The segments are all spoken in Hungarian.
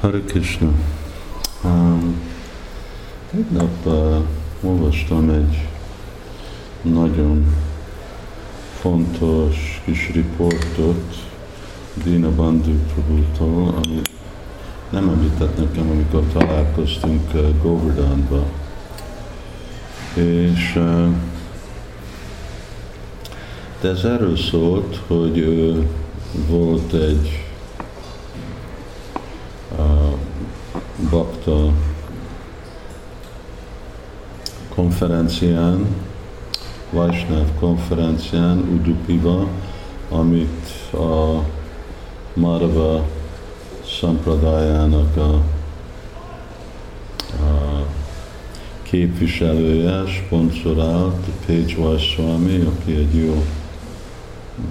Hare Krishna. Um, tegnap uh, olvastam egy nagyon fontos kis riportot Dina Bandhu Prabhu-tól, amit nem említett nekem, amikor találkoztunk uh, Govardhanba. És uh, de ez erről szólt, hogy uh, volt egy bakta konferencián, Vajsnáv konferencián Udupiva, amit a Marva Sampradájának a, a képviselője, sponsorált, Page Vajswami, aki egy jó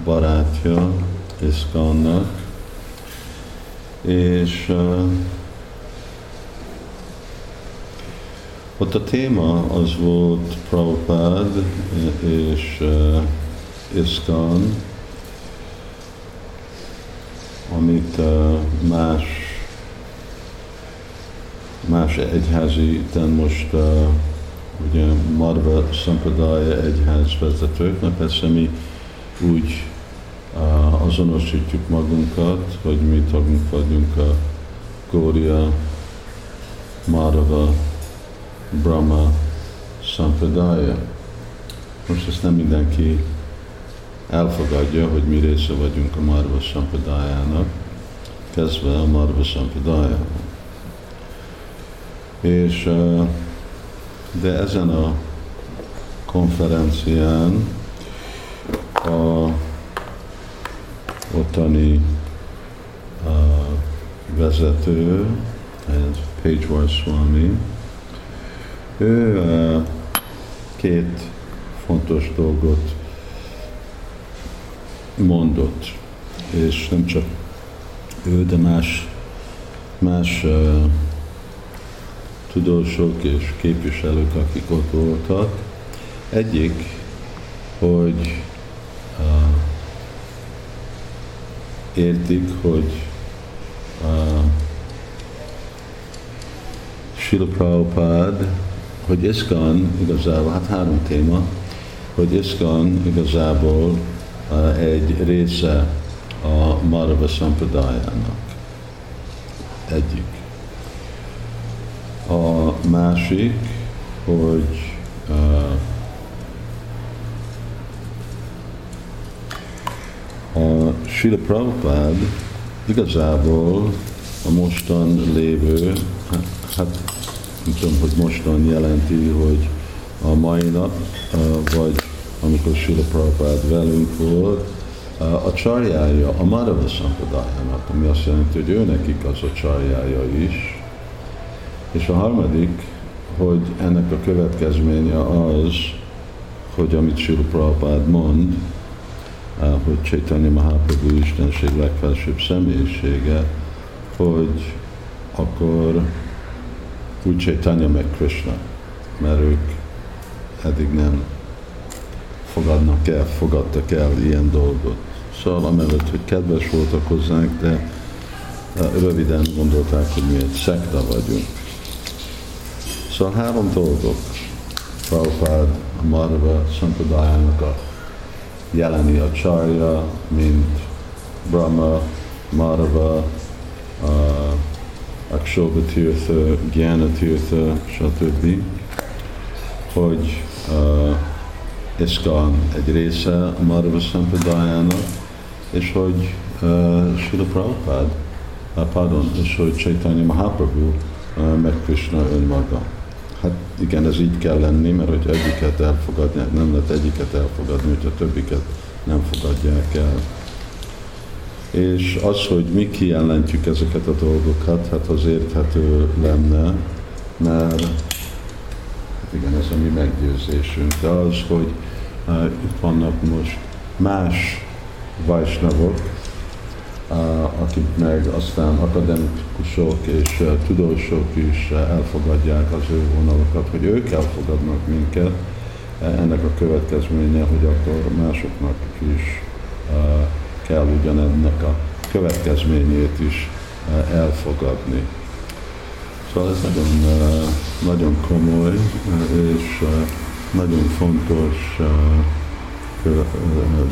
barátja Iszkannak, és uh, Ott a téma az volt Prabhupád és uh, Iszkan, amit uh, más más egyházi, de most uh, ugye Marva Sampradaya egyház vezetők, mert persze mi úgy uh, azonosítjuk magunkat, hogy mi tagunk vagyunk a Gória Marva Brahma Sampradaya. Most ezt nem mindenki elfogadja, hogy mi része vagyunk a Marva Sampradájának, kezdve a Marva Sampradaya. És de ezen a konferencián a ottani a vezető, ez Page Swami, ő két fontos dolgot mondott, és nem csak ő, de más, más uh, tudósok és képviselők, akik ott voltak. Egyik, hogy uh, értik, hogy uh, Prabhupada hogy Iszkan igazából, hát három téma, hogy Iszkan igazából uh, egy része a Marava Sampradájának. Egyik. A másik, hogy uh, a Srila Prabhupád igazából a mostan lévő, hát, hát tudom, hogy mostan jelenti, hogy a mai nap, vagy amikor Sila Prabhupád velünk volt, a csarjája, a Madhava Sampradájának, ami azt jelenti, hogy ő nekik az a csarjája is. És a harmadik, hogy ennek a következménye az, hogy amit Sila Prabhupád mond, hogy Chaitanya Mahaprabhu Istenség legfelsőbb személyisége, hogy akkor úgy Chaitanya meg Krishna, mert ők eddig nem fogadnak el, fogadtak el ilyen dolgot. Szóval amellett, hogy kedves voltak hozzánk, de röviden gondolták, hogy mi egy szekta vagyunk. Szóval három dolgok. Prabhupád, a Marva Sampradájának a jeleni a csarja, mint Brahma, Marva, a Akshobha Tirtha, Gyana Tirtha, stb., hogy uh, Iszkan egy része Madhava Sampradájának, és hogy uh, Srila Prabhupád, uh, pardon, és hogy Chaitanya Mahaprabhu uh, meg Krishna önmaga. Hát igen, ez így kell lenni, mert hogy egyiket elfogadják, nem lehet egyiket elfogadni, hogyha többiket nem fogadják el. És az, hogy mi kijelentjük ezeket a dolgokat, hát az érthető lenne, mert hát igen, ez a mi meggyőzésünk. De az, hogy uh, itt vannak most más vajsnavok, uh, akik meg aztán akademikusok és uh, tudósok is uh, elfogadják az ő vonalakat, hogy ők elfogadnak minket, ennek a következménye, hogy akkor másoknak is kell ugyanennek a következményét is elfogadni. Szóval ez nagyon, nagyon komoly és nagyon fontos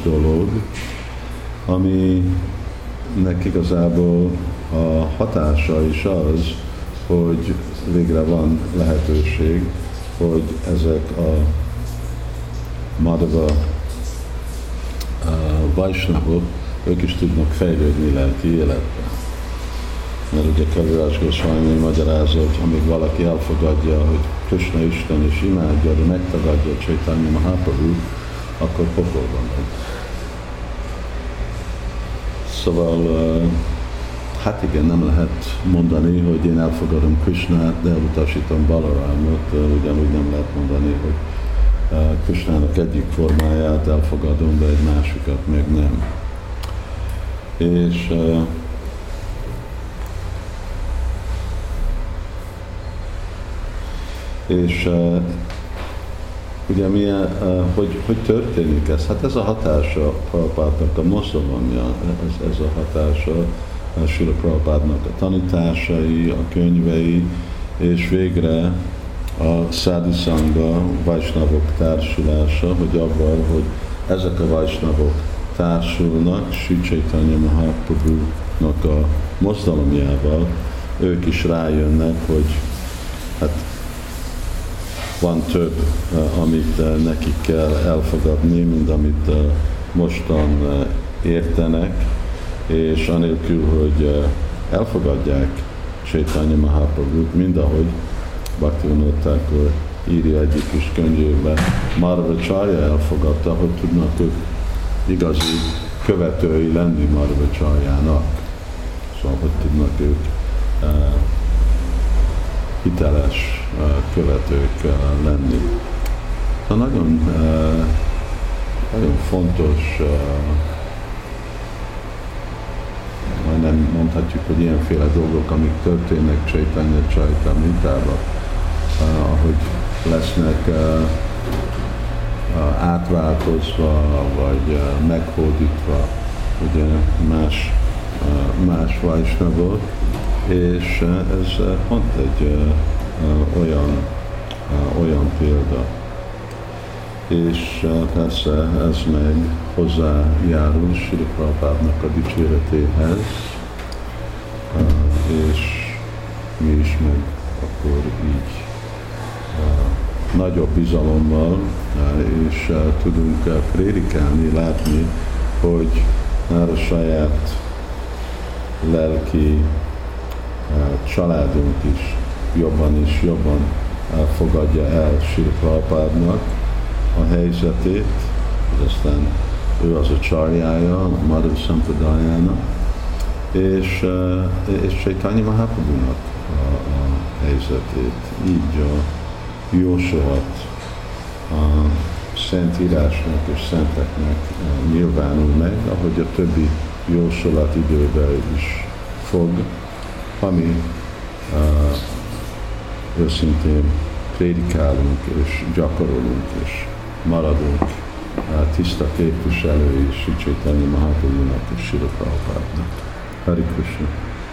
dolog, aminek igazából a hatása is az, hogy végre van lehetőség, hogy ezek a Madhava Vaisnavok, ők is tudnak fejlődni lelki életben. Mert ugye Kavirás Goswami magyarázza, hogy amíg valaki elfogadja, hogy Krishna Isten és imádja, de megtagadja Chaitanya Mahaprabhu, akkor pokolban van. Szóval hát igen, nem lehet mondani, hogy én elfogadom Krishnát, de elutasítom Balaramot, ugyanúgy nem lehet mondani, hogy Krishnának egyik formáját elfogadom, de egy másikat még nem. És és ugye milyen, hogy, hogy történik ez? Hát ez a hatása Prabhupádnak a moszolomja, ez, ez a hatása Sula Prabhupádnak a tanításai, a könyvei, és végre a Szádisanga Vajsnavok társulása, hogy abban, hogy ezek a Vajsnavok társulnak Sri Chaitanya Mahaprabhu-nak a mozdalomjával, ők is rájönnek, hogy hát van több, eh, amit eh, nekik kell elfogadni, mint amit eh, mostan értenek, és anélkül, hogy elfogadják Chaitanya Mahaprabhu-t, mind ahogy Bhaktivinoda Thakur írja egyik kis könyvében, Marva Csarja elfogadta, hogy tudnak ők igazi követői lenni Marva Csarjának. Szóval, hogy tudnak ők hiteles uh, követők uh, lenni. Szóval nagyon, uh, nagyon fontos majdnem mondhatjuk, hogy ilyenféle dolgok, amik történnek Csaitanya Csaitamritában, uh, ahogy lesznek átváltozva, vagy meghódítva, ugye más, más vajsnagok, és uh, ez uh, pont egy uh, olyan, olyan példa. És persze ez meg hozzájárul Sri Prabhupádnak a dicséretéhez, és mi is meg akkor így nagyobb bizalommal és tudunk prédikálni, látni, hogy már a saját lelki családunk is jobban és jobban fogadja el Sri Prabhupádnak, a helyzetét, hogy aztán ő az a csarjája, Madhav Sampradájának, és, eh, és Chaitanya Mahaprabhu-nak a, a helyzetét. Így a jósolat a Szent Írásnak és Szenteknek nyilvánul meg, ahogy a többi jósolat időben is fog, ami őszintén prédikálunk és gyakorolunk és maradunk tiszta képviselői Sri Chaitanya Mahaprabhu-nak és Sri Prabhupádnak. Hari Krishna.